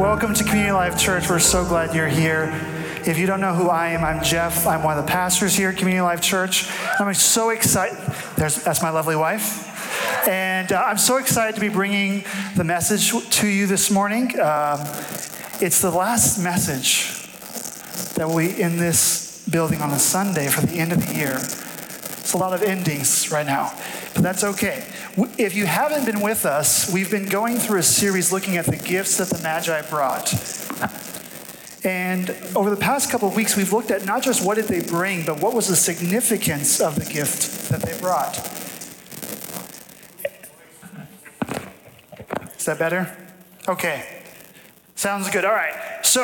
Welcome to Community Life Church. We're so glad you're here. If you don't know who I am, I'm Jeff. I'm one of the pastors here at Community Life Church. I'm so excited. There's, that's my lovely wife. And uh, I'm so excited to be bringing the message to you this morning. Um, it's the last message that we in this building on a Sunday for the end of the year. It's a lot of endings right now, but that's okay. If you haven't been with us, we've been going through a series looking at the gifts that the Magi brought. And over the past couple of weeks, we've looked at not just what did they bring, but what was the significance of the gift that they brought. Is that better? Okay. Sounds good. All right. So,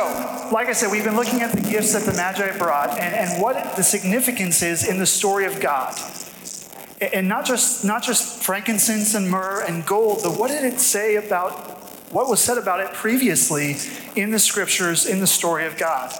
like I said, we've been looking at the gifts that the Magi brought and, and what the significance is in the story of God and not just not just frankincense and myrrh and gold but what did it say about what was said about it previously in the scriptures in the story of god?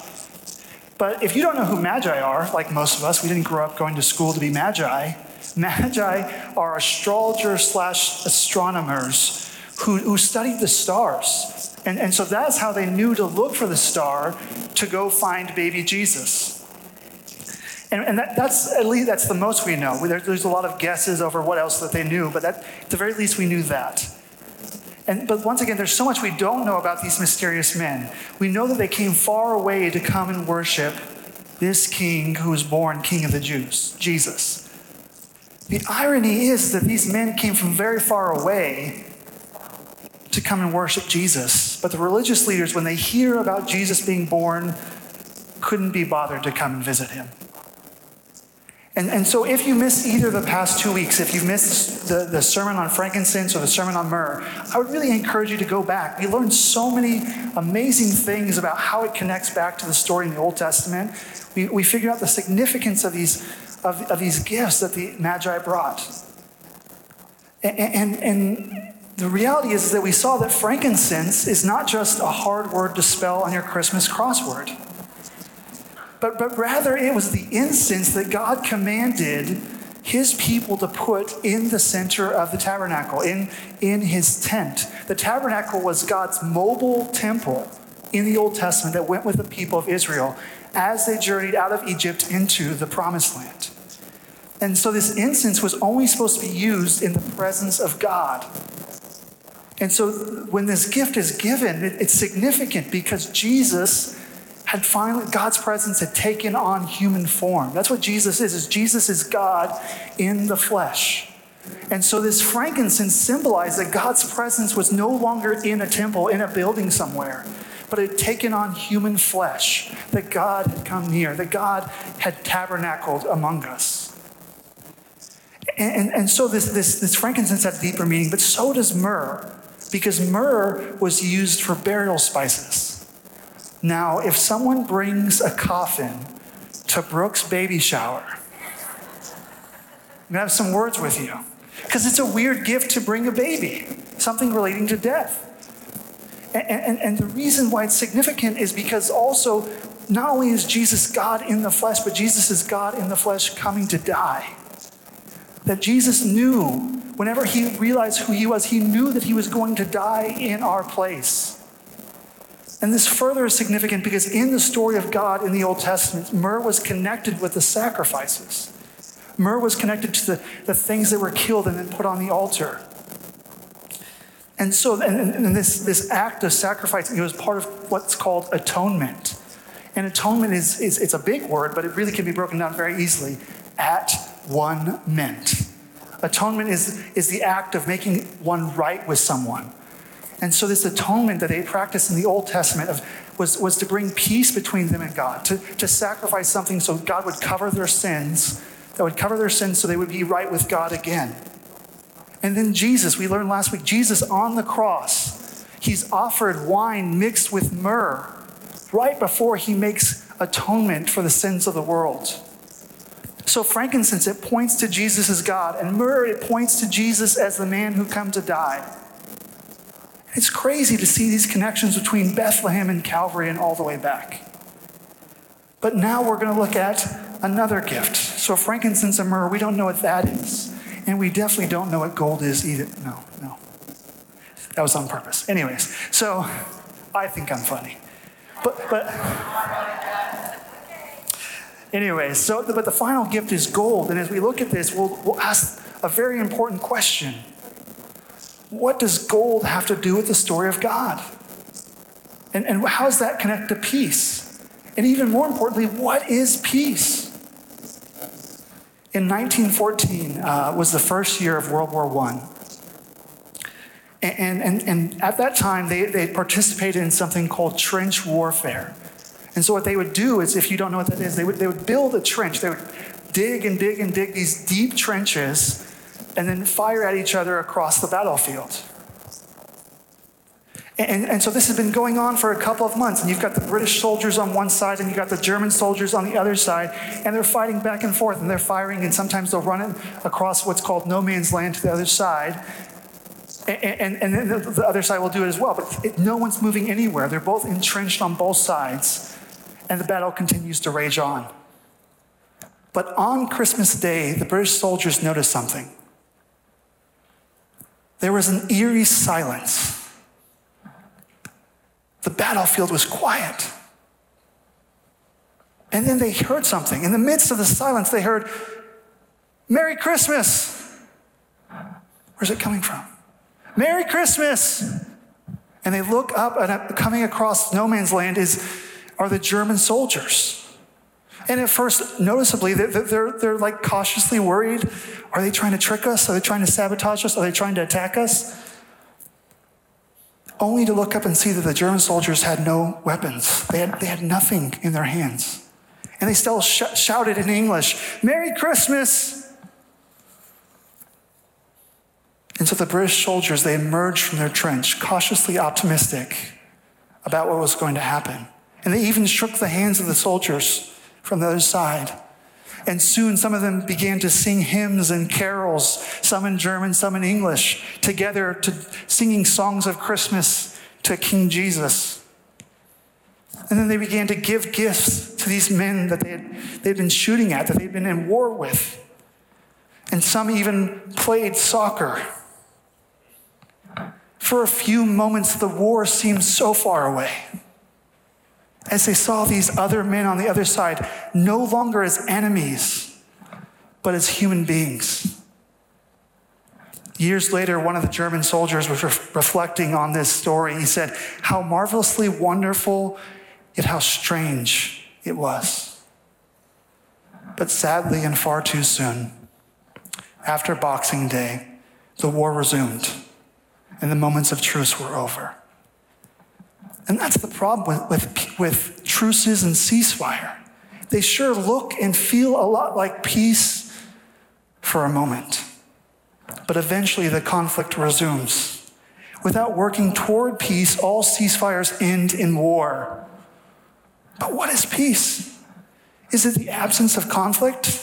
But if you don't know who magi are like most of us we didn't grow up going to school to be magi magi are astrologers slash astronomers who, who studied the stars. And, and so that's how they knew to look for the star to go find baby jesus and, and that, that's at least that's the most we know. There, there's a lot of guesses over what else that they knew, but that, at the very least we knew that. And, but once again, there's so much we don't know about these mysterious men. We know that they came far away to come and worship this king who was born king of the Jews, Jesus. The irony is that these men came from very far away to come and worship Jesus. But the religious leaders, when they hear about Jesus being born, couldn't be bothered to come and visit him. And, and so, if you missed either the past two weeks, if you missed the, the sermon on frankincense or the sermon on myrrh, I would really encourage you to go back. We learned so many amazing things about how it connects back to the story in the Old Testament. We, we figured out the significance of these, of, of these gifts that the Magi brought. And, and, and the reality is that we saw that frankincense is not just a hard word to spell on your Christmas crossword but, but rather it was the incense that God commanded his people to put in the center of the tabernacle, in, in his tent. The tabernacle was God's mobile temple in the Old Testament that went with the people of Israel as they journeyed out of Egypt into the promised land. And so this incense was only supposed to be used in the presence of God. And so when this gift is given, it's significant because Jesus had finally God's presence had taken on human form. That's what Jesus is. Is Jesus is God in the flesh. And so this frankincense symbolized that God's presence was no longer in a temple, in a building somewhere, but it had taken on human flesh, that God had come near, that God had tabernacled among us. And, and, and so this, this, this frankincense had deeper meaning, but so does myrrh, because myrrh was used for burial spices. Now, if someone brings a coffin to Brooke's baby shower, I'm to have some words with you. Because it's a weird gift to bring a baby, something relating to death. And, and, and, the reason why it's significant is because also, not only is Jesus God in the flesh, but Jesus is God in the flesh coming to die. That Jesus knew, whenever he realized who he was, he knew that he was going to die in our place. And this further is significant because in the story of God in the Old Testament, myrrh was connected with the sacrifices. Myrrh was connected to the, the things that were killed and then put on the altar. And so, and, and this, this act of sacrificing was part of what's called atonement. And atonement is, is it's a big word, but it really can be broken down very easily. At one meant. Atonement is, is the act of making one right with someone. And so, this atonement that they practiced in the Old Testament of, was, was to bring peace between them and God, to, to sacrifice something so God would cover their sins, that would cover their sins so they would be right with God again. And then Jesus, we learned last week, Jesus on the cross, he's offered wine mixed with myrrh right before he makes atonement for the sins of the world. So, frankincense, it points to Jesus as God, and myrrh, it points to Jesus as the man who come to die. It's crazy to see these connections between Bethlehem and Calvary and all the way back. But now we're going to look at another gift. So, frankincense and myrrh, we don't know what that is. And we definitely don't know what gold is either. No, no. That was on purpose. Anyways, so I think I'm funny. But, but Anyways, so, but the final gift is gold. And as we look at this, we'll, we'll ask a very important question What does gold have to do with the story of God? And, and how does that connect to peace? And even more importantly, what is peace? In 1914 uh, was the first year of World War I. And, and, and at that time, they, they participated in something called trench warfare. And so, what they would do is, if you don't know what that is, they would, they would build a trench. They would dig and dig and dig these deep trenches and then fire at each other across the battlefield. And, and, so this has been going on for a couple of months. And you've got the British soldiers on one side and you've got the German soldiers on the other side. And they're fighting back and forth and they're firing. And sometimes they'll run across what's called no man's land to the other side. And, and, and then the other side will do it as well. But it, no one's moving anywhere. They're both entrenched on both sides. And the battle continues to rage on. But on Christmas Day, the British soldiers notice something. There was an eerie silence the battlefield was quiet. And then they heard something. In the midst of the silence, they heard, Merry Christmas. Where's it coming from? Merry Christmas. And they look up, and coming across no man's land is, are the German soldiers. And at first, noticeably, they're, they're, they're like cautiously worried. Are they trying to trick us? Are they trying to sabotage us? Are they trying to attack us? only to look up and see that the German soldiers had no weapons. They had, they had nothing in their hands. And they still sh- shouted in English, Merry Christmas! And so the British soldiers, they emerged from their trench, cautiously optimistic about what was going to happen. And they even shook the hands of the soldiers from the other side. And soon some of them began to sing hymns and carols, some in German, some in English, together to singing songs of Christmas to King Jesus. And then they began to give gifts to these men that they had, they'd been shooting at, that they'd been in war with. And some even played soccer. For a few moments, the war seemed so far away as they saw these other men on the other side no longer as enemies, but as human beings. Years later, one of the German soldiers was re- reflecting on this story. He said, How marvelously wonderful, yet how strange it was. But sadly, and far too soon, after Boxing Day, the war resumed and the moments of truce were over. And that's the problem with, with, with truces and ceasefire. They sure look and feel a lot like peace for a moment. But eventually the conflict resumes. Without working toward peace, all ceasefires end in war. But what is peace? Is it the absence of conflict?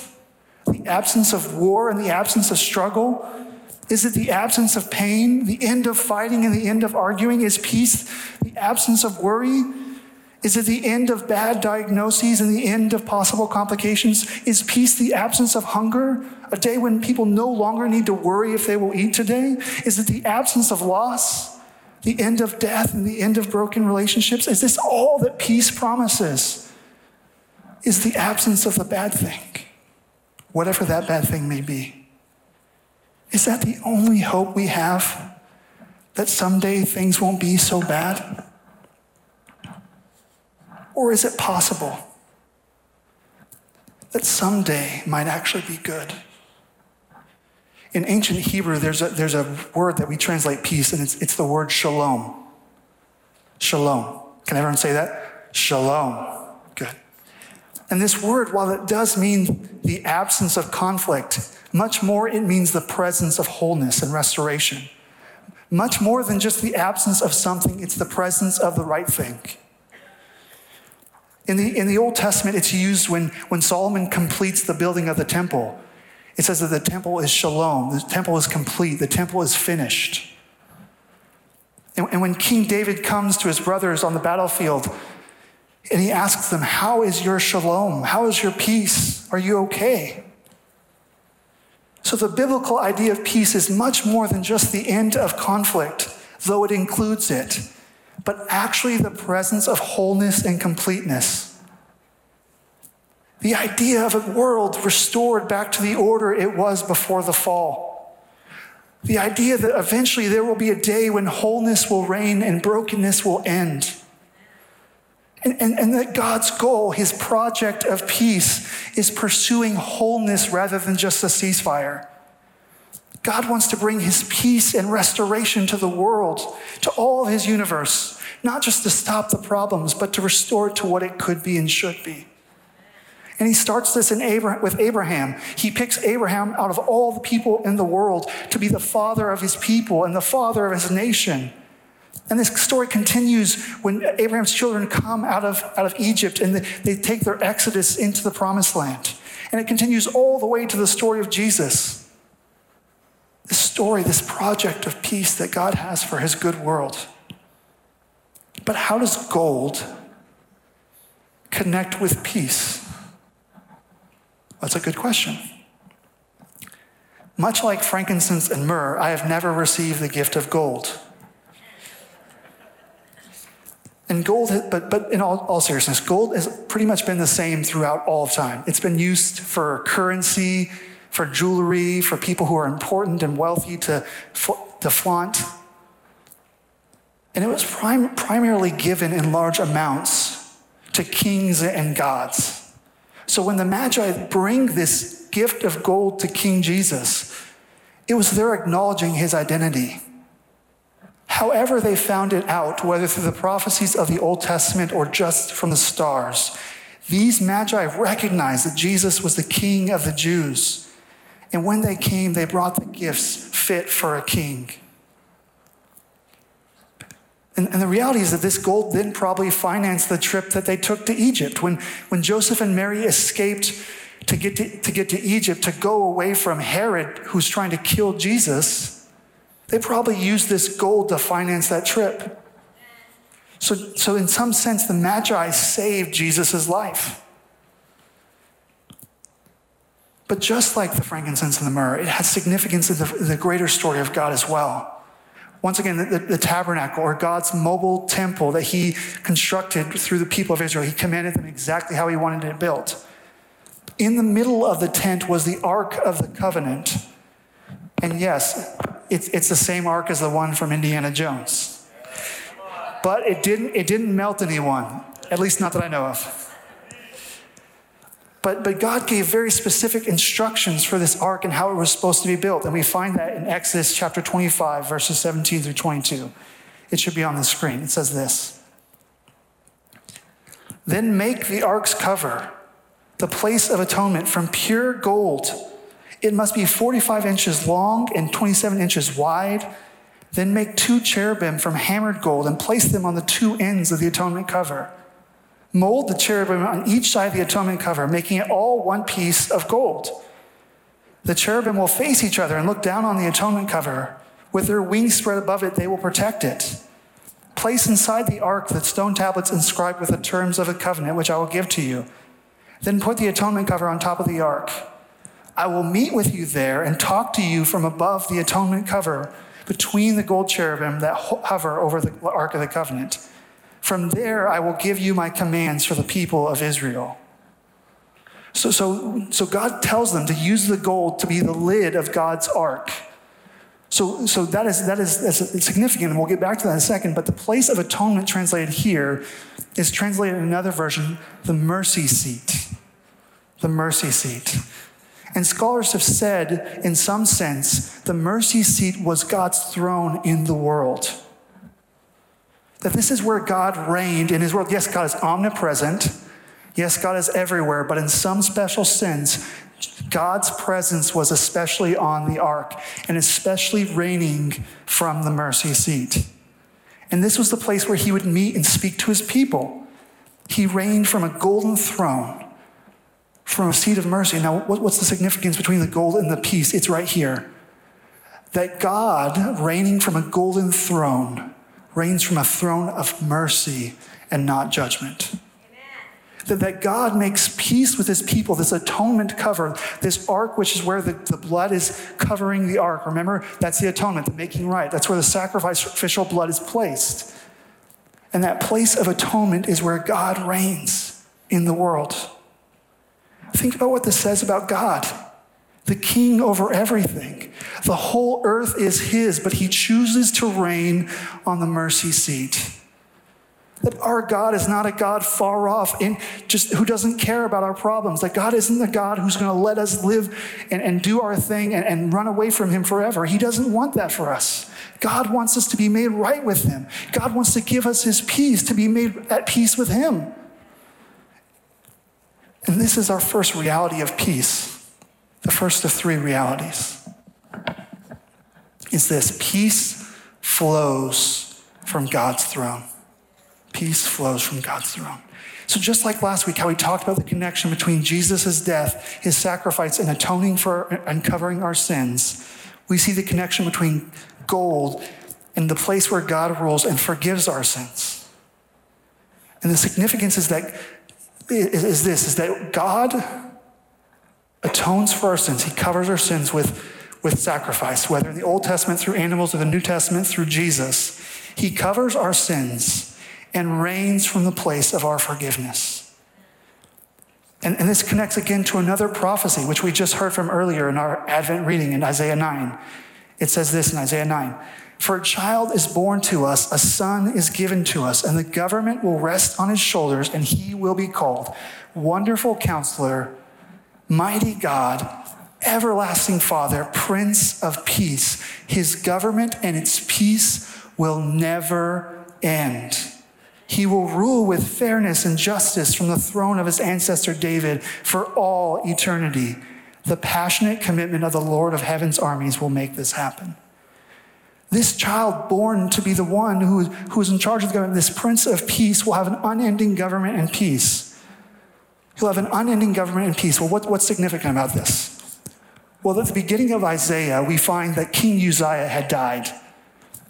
The absence of war and the absence of struggle? Is it the absence of pain, the end of fighting, and the end of arguing? Is peace the absence of worry? Is it the end of bad diagnoses and the end of possible complications? Is peace the absence of hunger? A day when people no longer need to worry if they will eat today? Is it the absence of loss? The end of death and the end of broken relationships? Is this all that peace promises? Is the absence of the bad thing, whatever that bad thing may be? Is that the only hope we have? That someday things won't be so bad? Or is it possible that someday might actually be good? In ancient Hebrew, there's a, there's a word that we translate peace, and it's, it's the word shalom. Shalom. Can everyone say that? Shalom. And this word, while it does mean the absence of conflict, much more, it means the presence of wholeness and restoration. Much more than just the absence of something, it's the presence of the right thing. In the, in the Old Testament, it's used when, when Solomon completes the building of the temple. It says that the temple is shalom, the temple is complete, the temple is finished. And, and when King David comes to his brothers on the battlefield and he asks them, How is your shalom? How is your peace? Are you okay? So, the biblical idea of peace is much more than just the end of conflict, though it includes it. but actually the presence of wholeness and completeness. The idea of a world restored back to the order it was before the fall. The idea that eventually there will be a day when wholeness will reign and brokenness will end. And, and, and, that God's goal, his project of peace, is pursuing wholeness rather than just a ceasefire. God wants to bring his peace and restoration to the world, to all of his universe, not just to stop the problems, but to restore it to what it could be and should be. And he starts this in Abraham, with Abraham. He picks Abraham out of all the people in the world to be the father of his people and the father of his nation. And this story continues when Abraham's children come out of, out of Egypt and they, they take their exodus into the promised land. And it continues all the way to the story of Jesus. This story, this project of peace that God has for his good world. But how does gold connect with peace? That's a good question. Much like frankincense and myrrh, I have never received the gift of gold. And gold, but, but in all, all seriousness, gold has pretty much been the same throughout all of time. It's been used for currency, for jewelry, for people who are important and wealthy to, to flaunt. And it was prim- primarily given in large amounts to kings and gods. So when the Magi bring this gift of gold to King Jesus, it was their acknowledging his identity. However, they found it out, whether through the prophecies of the Old Testament or just from the stars, these magi recognized that Jesus was the king of the Jews. And when they came, they brought the gifts fit for a king. And, and, the reality is that this gold then probably financed the trip that they took to Egypt. When, when Joseph and Mary escaped to get to, to get to Egypt, to go away from Herod, who's trying to kill Jesus, they probably used this gold to finance that trip. So, so in some sense, the Magi saved Jesus' life. But just like the frankincense and the myrrh, it has significance in the, the greater story of God as well. Once again, the, the, tabernacle or God's mobile temple that he constructed through the people of Israel, he commanded them exactly how he wanted it built. In the middle of the tent was the Ark of the Covenant. And yes, it's, it's the same ark as the one from Indiana Jones. But it didn't, it didn't melt anyone, at least not that I know of. But, but God gave very specific instructions for this ark and how it was supposed to be built. And we find that in Exodus chapter 25, verses 17 through 22. It should be on the screen. It says this Then make the ark's cover, the place of atonement, from pure gold it must be 45 inches long and 27 inches wide. Then make two cherubim from hammered gold and place them on the two ends of the atonement cover. Mold the cherubim on each side of the atonement cover, making it all one piece of gold. The cherubim will face each other and look down on the atonement cover. With their wings spread above it, they will protect it. Place inside the ark the stone tablets inscribed with the terms of the covenant, which I will give to you. Then put the atonement cover on top of the ark. I will meet with you there and talk to you from above the atonement cover between the gold cherubim that hover over the Ark of the Covenant. From there, I will give you my commands for the people of Israel. So, so, so God tells them to use the gold to be the lid of God's ark. So, so that is that is that's significant, and we'll get back to that in a second. But the place of atonement translated here is translated in another version, the mercy seat. The mercy seat. And scholars have said, in some sense, the mercy seat was God's throne in the world. That this is where God reigned in his world. Yes, God is omnipresent. Yes, God is everywhere, but in some special sense, God's presence was especially on the ark and especially reigning from the mercy seat. And this was the place where he would meet and speak to his people. He reigned from a golden throne from a seat of mercy. Now, what's the significance between the gold and the peace? It's right here. That God, reigning from a golden throne, reigns from a throne of mercy and not judgment. That, that God makes peace with his people, this atonement cover, this ark, which is where the, the blood is covering the ark. Remember, that's the atonement, the making right. That's where the sacrificial blood is placed. And that place of atonement is where God reigns in the world. Think about what this says about God the king over everything. The whole earth is his, but he chooses to reign on the mercy seat. That our God is not a God far off and just who doesn't care about our problems. That God isn't the God who's going to let us live and, and do our thing and, and run away from him forever. He doesn't want that for us. God wants us to be made right with him. God wants to give us his peace, to be made at peace with him. And this is our first reality of peace the first of three realities is this peace flows from God's throne. Peace flows from God's throne. So, just like last week, how we talked about the connection between Jesus' death, his sacrifice, and atoning for and covering our sins, we see the connection between gold and the place where God rules and forgives our sins. And the significance is that is this is that God atones for our sins. He covers our sins with, with sacrifice, whether in the Old Testament through animals or the New Testament through Jesus. He covers our sins and reigns from the place of our forgiveness. And, and this connects again to another prophecy, which we just heard from earlier in our Advent reading in Isaiah 9. It says this in Isaiah 9 For a child is born to us, a son is given to us, and the government will rest on his shoulders, and he will be called Wonderful Counselor mighty God, everlasting Father, Prince of Peace. His government and its peace will never end. He will rule with fairness and justice from the throne of his ancestor David for all eternity. The passionate commitment of the Lord of heaven's armies will make this happen. This child born to be the one who, who is in charge of the government, this Prince of Peace, will have an unending government and peace. He'll have an unending government and peace. Well, what, what's significant about this? Well, at the beginning of Isaiah, we find that King Uzziah had died.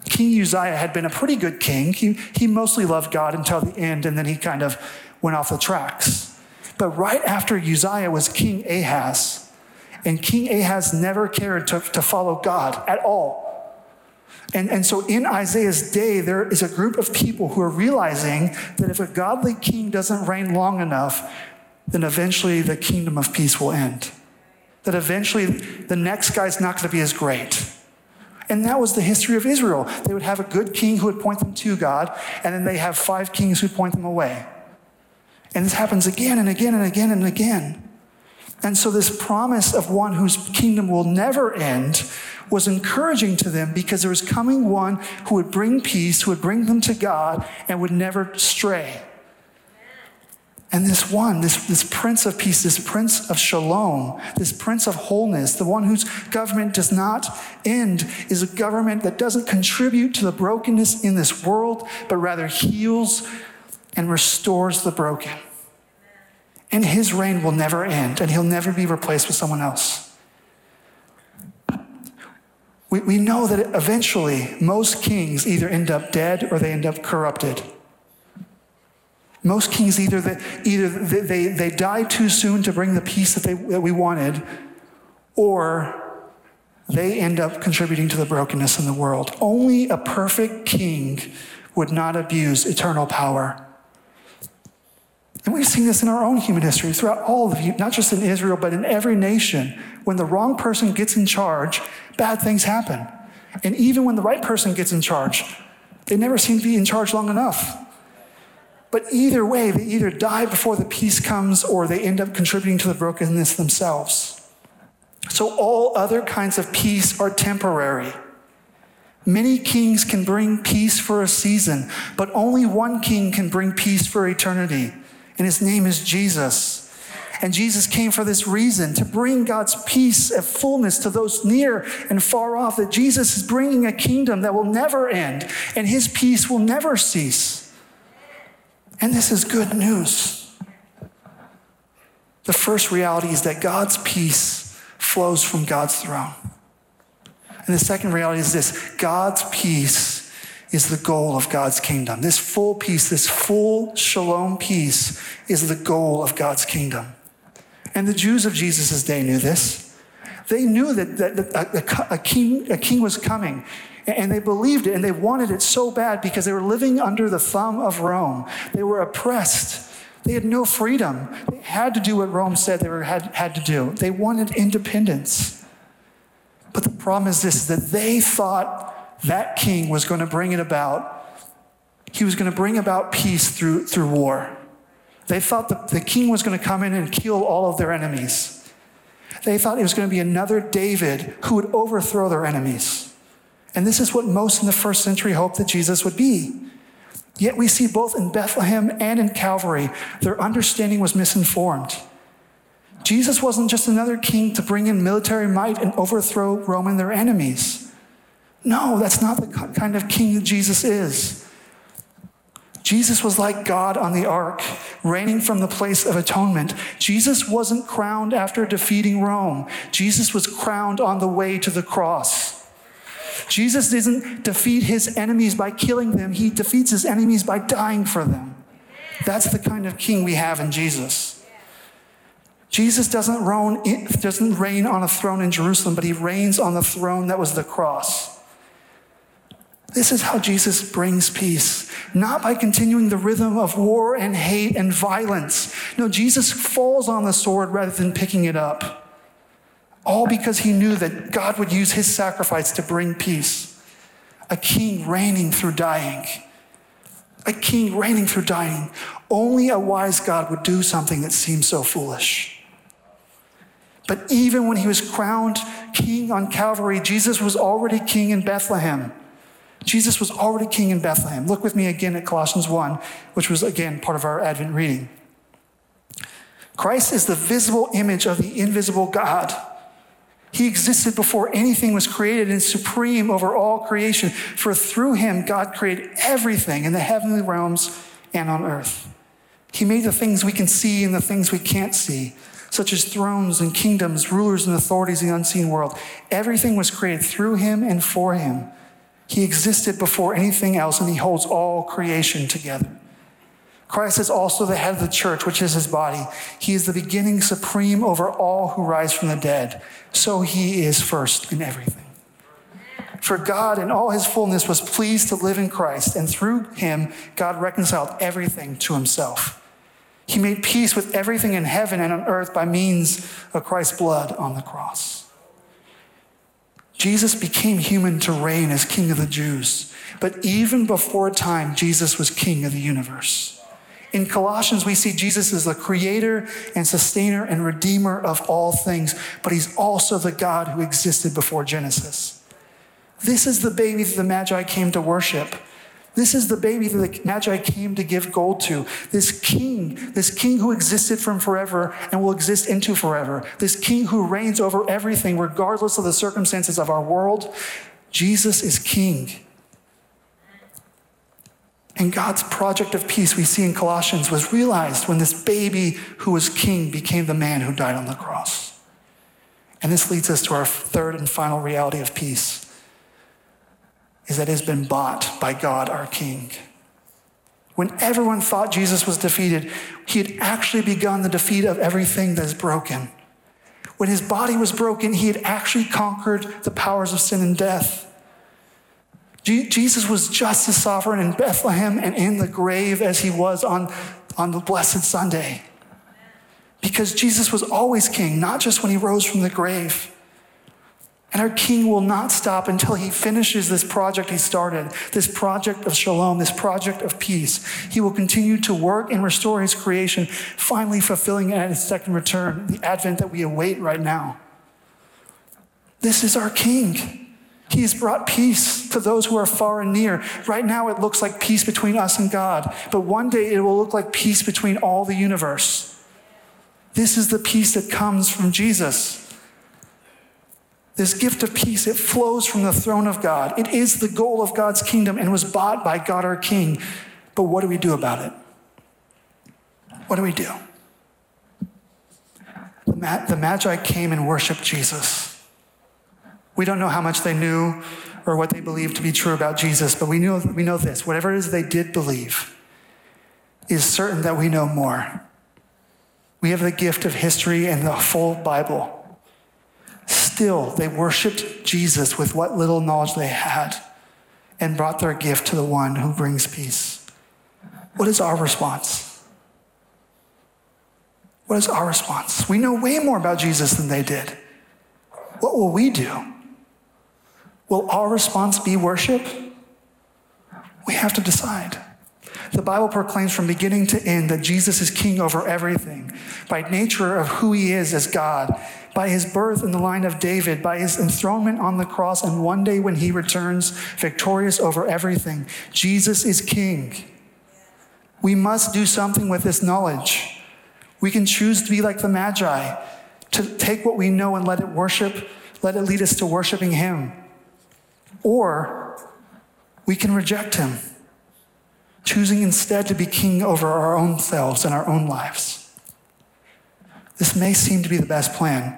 King Uzziah had been a pretty good king. He, he mostly loved God until the end, and then he kind of went off the tracks. But right after Uzziah was King Ahaz, and King Ahaz never cared to, to follow God at all. And, and so in Isaiah's day, there is a group of people who are realizing that if a godly king doesn't reign long enough, then eventually the kingdom of peace will end. That eventually the next guy's not going to be as great. And that was the history of Israel. They would have a good king who would point them to God, and then they have five kings who point them away. And this happens again and again and again and again. And so, this promise of one whose kingdom will never end was encouraging to them because there was coming one who would bring peace, who would bring them to God, and would never stray. And this one, this, this Prince of Peace, this Prince of Shalom, this Prince of Wholeness, the one whose government does not end, is a government that doesn't contribute to the brokenness in this world, but rather heals and restores the broken. And his reign will never end, and he'll never be replaced with someone else. We, we know that eventually most kings either end up dead or they end up corrupted. Most kings either, they, either they, they, they die too soon to bring the peace that, they, that we wanted, or they end up contributing to the brokenness in the world. Only a perfect king would not abuse eternal power. And we've seen this in our own human history throughout all of you, not just in Israel, but in every nation. When the wrong person gets in charge, bad things happen. And even when the right person gets in charge, they never seem to be in charge long enough. But either way, they either die before the peace comes or they end up contributing to the brokenness themselves. So all other kinds of peace are temporary. Many kings can bring peace for a season, but only one king can bring peace for eternity, and his name is Jesus. And Jesus came for this reason to bring God's peace and fullness to those near and far off. That Jesus is bringing a kingdom that will never end, and his peace will never cease. And this is good news. The first reality is that God's peace flows from God's throne. And the second reality is this God's peace is the goal of God's kingdom. This full peace, this full shalom peace, is the goal of God's kingdom. And the Jews of Jesus' day knew this. They knew that, that, that a, a, king, a king was coming And they believed it and they wanted it so bad because they were living under the thumb of Rome. They were oppressed. They had no freedom. They had to do what Rome said they were, had, had to do. They wanted independence. But the problem is this that they thought that king was going to bring it about. He was going to bring about peace through, through war. They thought the, the king was going to come in and kill all of their enemies. They thought it was going to be another David who would overthrow their enemies. And this is what most in the first century hoped that Jesus would be. Yet we see both in Bethlehem and in Calvary, their understanding was misinformed. Jesus wasn't just another king to bring in military might and overthrow Rome and their enemies. No, that's not the kind of king Jesus is. Jesus was like God on the ark, reigning from the place of atonement. Jesus wasn't crowned after defeating Rome, Jesus was crowned on the way to the cross. Jesus doesn't defeat his enemies by killing them, he defeats his enemies by dying for them. That's the kind of king we have in Jesus. Jesus doesn't reign, doesn't reign on a throne in Jerusalem, but he reigns on the throne that was the cross. This is how Jesus brings peace, not by continuing the rhythm of war and hate and violence. No, Jesus falls on the sword rather than picking it up. All because he knew that God would use his sacrifice to bring peace. A king reigning through dying. A king reigning through dying. Only a wise God would do something that seems so foolish. But even when he was crowned king on Calvary, Jesus was already king in Bethlehem. Jesus was already king in Bethlehem. Look with me again at Colossians 1, which was again part of our Advent reading. Christ is the visible image of the invisible God. He existed before anything was created and supreme over all creation. For through him, God created everything in the heavenly realms and on earth. He made the things we can see and the things we can't see, such as thrones and kingdoms, rulers and authorities in the unseen world. Everything was created through him and for him. He existed before anything else, and he holds all creation together. Christ is also the head of the church, which is his body. He is the beginning supreme over all who rise from the dead. So he is first in everything. For God in all his fullness was pleased to live in Christ, and through him, God reconciled everything to himself. He made peace with everything in heaven and on earth by means of Christ's blood on the cross. Jesus became human to reign as King of the Jews, but even before time, Jesus was King of the universe. In Colossians, we see Jesus as the creator and sustainer and redeemer of all things, but he's also the God who existed before Genesis. This is the baby that the Magi came to worship. This is the baby that the Magi came to give gold to. This king, this king who existed from forever and will exist into forever. This king who reigns over everything, regardless of the circumstances of our world. Jesus is king. And God's project of peace we see in Colossians was realized when this baby who was king became the man who died on the cross. And this leads us to our third and final reality of peace is that it has been bought by God our king. When everyone thought Jesus was defeated, he had actually begun the defeat of everything that is broken. When his body was broken, he had actually conquered the powers of sin and death. Jesus was just as sovereign in Bethlehem and in the grave as he was on, on the Blessed Sunday. Because Jesus was always king, not just when he rose from the grave. And our king will not stop until he finishes this project he started, this project of shalom, this project of peace. He will continue to work and restore his creation, finally fulfilling it at his second return, the advent that we await right now. This is our king. He has brought peace to those who are far and near. Right now, it looks like peace between us and God, but one day it will look like peace between all the universe. This is the peace that comes from Jesus. This gift of peace, it flows from the throne of God. It is the goal of God's kingdom and was bought by God our King. But what do we do about it? What do we do? The Magi came and worshiped Jesus. We don't know how much they knew or what they believed to be true about Jesus, but we know, we know this whatever it is they did believe is certain that we know more. We have the gift of history and the full Bible. Still, they worshiped Jesus with what little knowledge they had. and brought their gift to the one who brings peace. What is our response? What is our response? We know way more about Jesus than they did. What will we do? Will our response be worship? We have to decide. The Bible proclaims from beginning to end that Jesus is king over everything by nature of who he is as God, by his birth in the line of David, by his enthronement on the cross, and one day when he returns victorious over everything. Jesus is king. We must do something with this knowledge. We can choose to be like the Magi, to take what we know and let it worship, let it lead us to worshiping him. Or we can reject him choosing instead to be king over our own selves and our own lives. This may seem to be the best plan.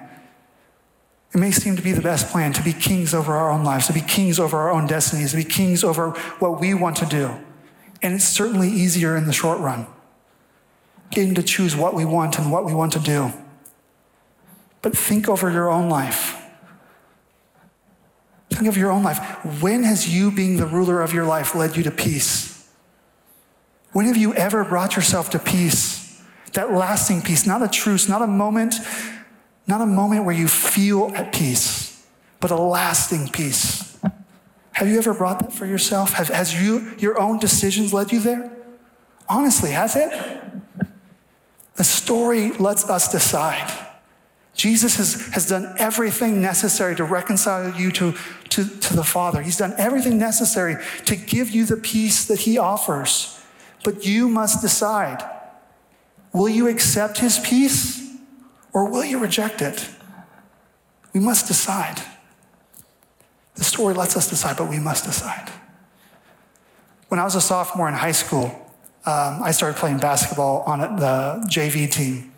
It may seem to be the best plan to be kings over our own lives, to be kings over our own destinies, to be kings over what we want to do. And it's certainly easier in the short run, getting to choose what we want and what we want to do. But think over your own life. Think of your own life. When has you being the ruler of your life led you to peace? When have you ever brought yourself to peace? That lasting peace, not a truce, not a moment, not a moment where you feel at peace, but a lasting peace. Have you ever brought that for yourself? Have, has you, your own decisions led you there? Honestly, has it? The story lets us decide. Jesus has, has done everything necessary to reconcile you to, to, to the Father. He's done everything necessary to give you the peace that He offers. But you must decide will you accept his peace or will you reject it? We must decide. The story lets us decide, but we must decide. When I was a sophomore in high school, um, I started playing basketball on the JV team.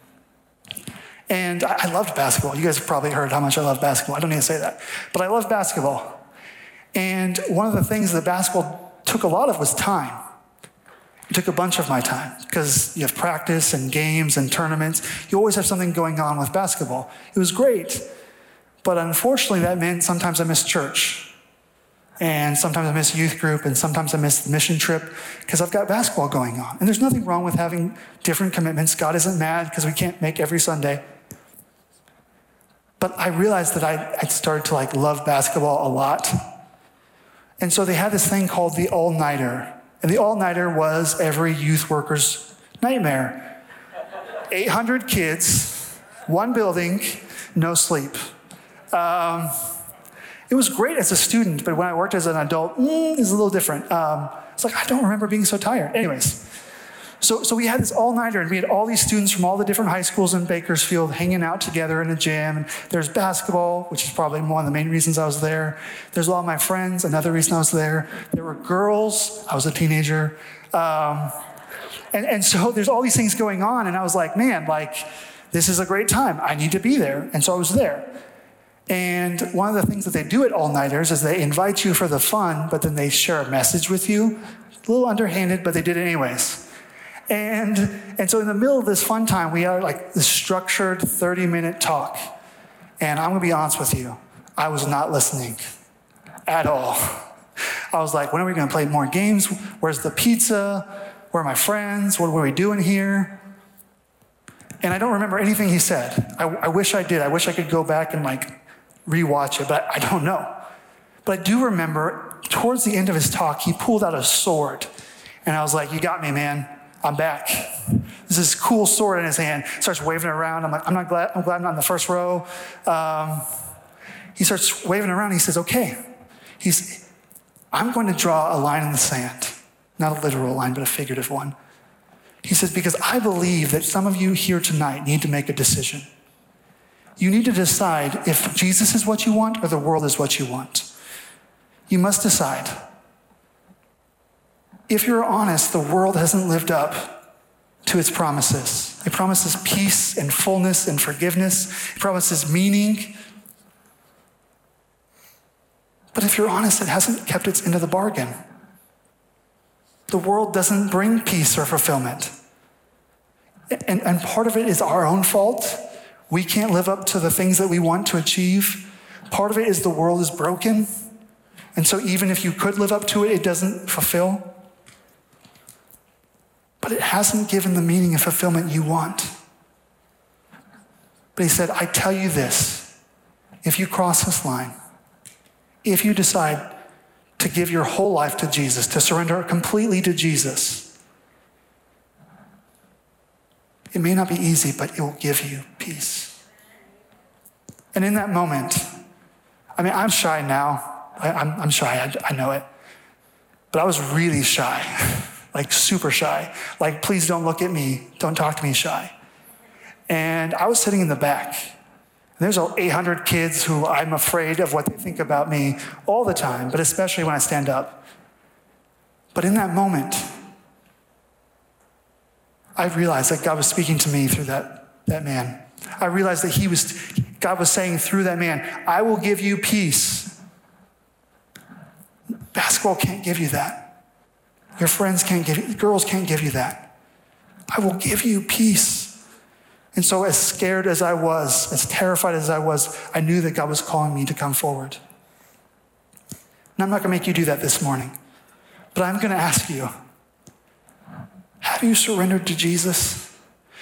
And I, loved basketball. You guys have probably heard how much I love basketball. I don't need to say that. But I love basketball. And one of the things that basketball took a lot of was time. It took a bunch of my time because you have practice and games and tournaments. You always have something going on with basketball. It was great. But unfortunately, that meant sometimes I missed church. And sometimes I miss youth group, and sometimes I miss the mission trip because I've got basketball going on. And there's nothing wrong with having different commitments. God isn't mad because we can't make every Sunday. But I realized that I, I started to like love basketball a lot. And so they had this thing called the all nighter and the all nighter was every youth worker's nightmare 800 kids, one building, no sleep. Um, it was great as a student, but when I worked as an adult, mm, it's a little different. Um, it's like, I don't remember being so tired. Anyways, so, so we had this all nighter, and we had all these students from all the different high schools in Bakersfield hanging out together in a gym. And there's basketball, which is probably one of the main reasons I was there. There's a lot of my friends, another reason I was there. There were girls, I was a teenager. Um, and, and so there's all these things going on, and I was like, man, like, this is a great time. I need to be there. And so I was there. And one of the things that they do at all nighters is they invite you for the fun, but then they share a message with you. A little underhanded, but they did it anyways. And, and so in the middle of this fun time, we had like this structured 30 minute talk. And I'm gonna be honest with you, I was not listening at all. I was like, when are we gonna play more games? Where's the pizza? Where are my friends? What are we doing here? And I don't remember anything he said. I, I wish I did. I wish I could go back and like rewatch it, but I don't know. But I do remember towards the end of his talk, he pulled out a sword. And I was like, You got me, man. I'm back. There's this cool sword in his hand. Starts waving it around. I'm like, I'm not glad. I'm glad I'm not in the first row. Um, he starts waving around. He says, "Okay." He's, I'm going to draw a line in the sand, not a literal line, but a figurative one. He says, because I believe that some of you here tonight need to make a decision. You need to decide if Jesus is what you want or the world is what you want. You must decide if you're honest, the world hasn't lived up to its promises. It promises peace and fullness and forgiveness, it promises meaning. But if you're honest, it hasn't kept its end of the bargain. The world doesn't bring peace or fulfillment. And, and part of it is our own fault. We can't live up to the things that we want to achieve. Part of it is the world is broken And so, even if you could live up to it, it doesn't fulfill. But it hasn't given the meaning and fulfillment you want. But he said, I tell you this if you cross this line, if you decide to give your whole life to Jesus, to surrender completely to Jesus, it may not be easy, but it will give you peace. And in that moment, I mean, I'm shy now. I, am shy, I, I know it. But I was really shy, like super shy. Like, please don't look at me, don't talk to me shy. And I was sitting in the back. And there's 800 kids who I'm afraid of what they think about me all the time, but especially when I stand up. But in that moment, I realized that God was speaking to me through that, that man. I realized that he was, God was saying through that man, I will give you peace. Basketball can't give you that. Your friends can't give you, girls can't give you that. I will give you peace. And so, as scared as I was, as terrified as I was, I knew that God was calling me to come forward. And I'm not going to make you do that this morning, but I'm going to ask you have you surrendered to Jesus?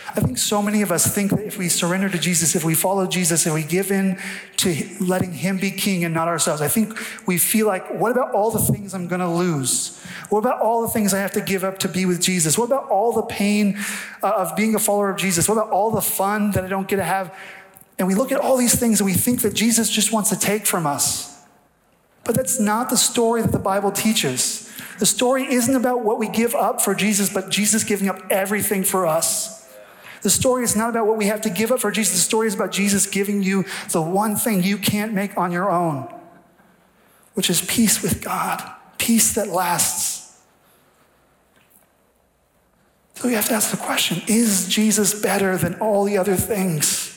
I think so many of us think that if we surrender to Jesus, if we follow Jesus, and we give in to letting Him be King and not ourselves, I think we feel like, what about all the things I'm going to lose? What about all the things I have to give up to be with Jesus? What about all the pain uh, of being a follower of Jesus? What about all the fun that I don't get to have? And we look at all these things and we think that Jesus just wants to take from us. But that's not the story that the Bible teaches. The story isn't about what we give up for Jesus, but Jesus giving up everything for us. The story is not about what we have to give up for Jesus. The story is about Jesus giving you the one thing you can't make on your own, which is peace with God, peace that lasts. So we have to ask the question is Jesus better than all the other things?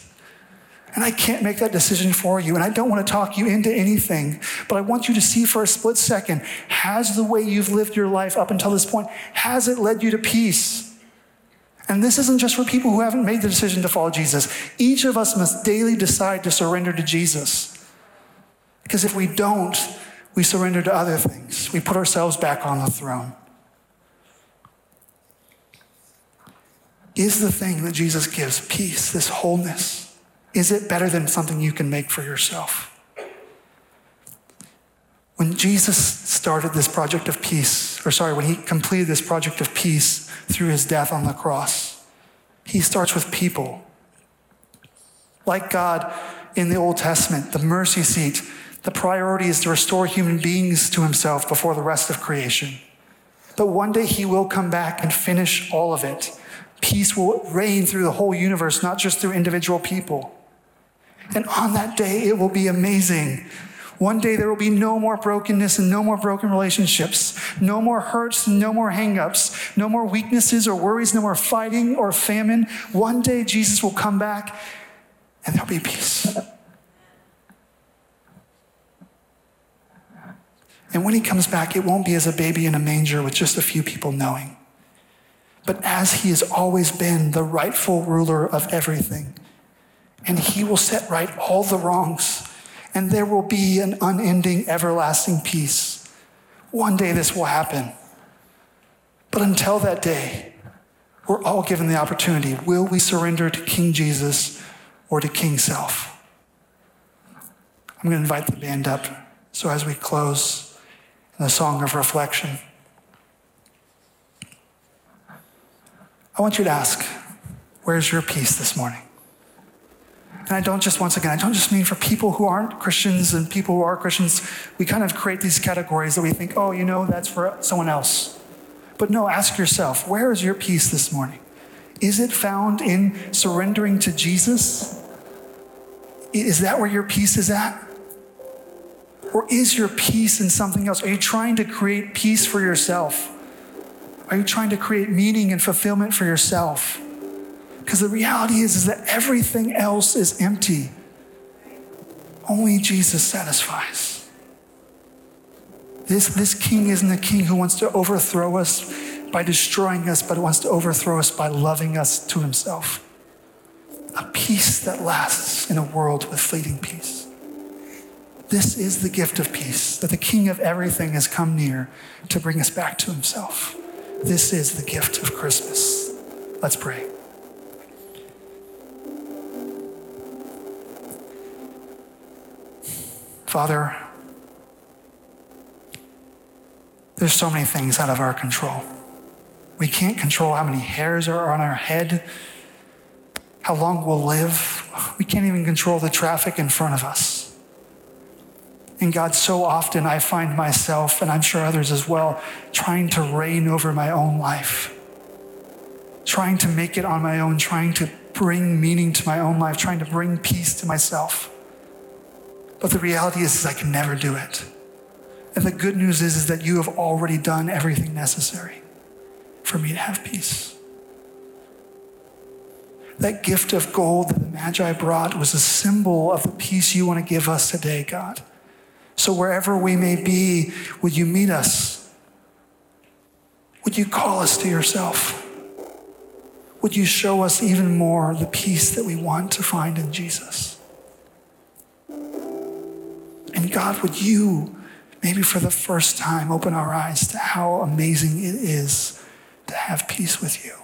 And I can't make that decision for you, and I don't want to talk you into anything, but I want you to see for a split second has the way you've lived your life up until this point, has it led you to peace? And this isn't just for people who haven't made the decision to follow Jesus. Each of us must daily decide to surrender to Jesus. Because if we don't, we surrender to other things. We put ourselves back on the throne. Is the thing that Jesus gives peace, this wholeness, is it better than something you can make for yourself? When Jesus started this project of peace, or sorry, when he completed this project of peace, through his death on the cross. He starts with people. Like God in the Old Testament, the mercy seat, the priority is to restore human beings to himself before the rest of creation. But one day he will come back and finish all of it. Peace will reign through the whole universe, not just through individual people. And on that day, it will be amazing one day there will be no more brokenness and no more broken relationships, no more hurts, no more hangups, no more weaknesses or worries, no more fighting or famine. One day Jesus will come back and there'll be peace. And when he comes back, it won't be as a baby in a manger with just a few people knowing, but as he has always been the rightful ruler of everything. And he will set right all the wrongs and there will be an unending, everlasting peace. One day this will happen. But until that day, we're all given the opportunity. Will we surrender to King Jesus or to King Self? I'm going to invite the band up. So as we close in the song of reflection, I want you to ask, where's your peace this morning? And I don't just, once again, I don't just mean for people who aren't Christians and people who are Christians. We kind of create these categories that we think, oh, you know, that's for someone else. But no, ask yourself, where is your peace this morning? Is it found in surrendering to Jesus? Is that where your peace is at? Or is your peace in something else? Are you trying to create peace for yourself? Are you trying to create meaning and fulfillment for yourself? Because the reality is, is that everything else is empty. Only Jesus satisfies. This, this king isn't a king who wants to overthrow us by destroying us, but wants to overthrow us by loving us to himself. A peace that lasts in a world with fleeting peace. This is the gift of peace, that the King of everything has come near to bring us back to himself. This is the gift of Christmas. Let's pray. Father, there's so many things out of our control. We can't control how many hairs are on our head, how long we'll live. We can't even control the traffic in front of us. And God, so often I find myself, and I'm sure others as well, trying to reign over my own life, trying to make it on my own, trying to bring meaning to my own life, trying to bring peace to myself. But the reality is, is I can never do it. And the good news is, is that you have already done everything necessary for me to have peace. That gift of gold that the Magi brought was a symbol of the peace you want to give us today, God. So wherever we may be, would you meet us? Would you call us to yourself? Would you show us even more the peace that we want to find in Jesus? And God, would you, maybe for the first time, open our eyes to how amazing it is to have peace with you?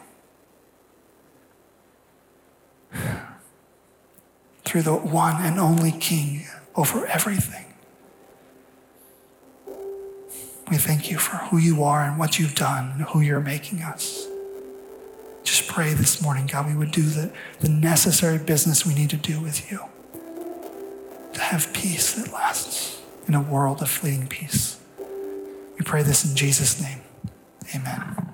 Through the one and only King over everything. We thank you for who you are and what you've done and who you're making us. Just pray this morning, God, we would do the, the necessary business we need to do with you to have peace that lasts in a world of fleeting peace. We pray this in Jesus' name. Amen.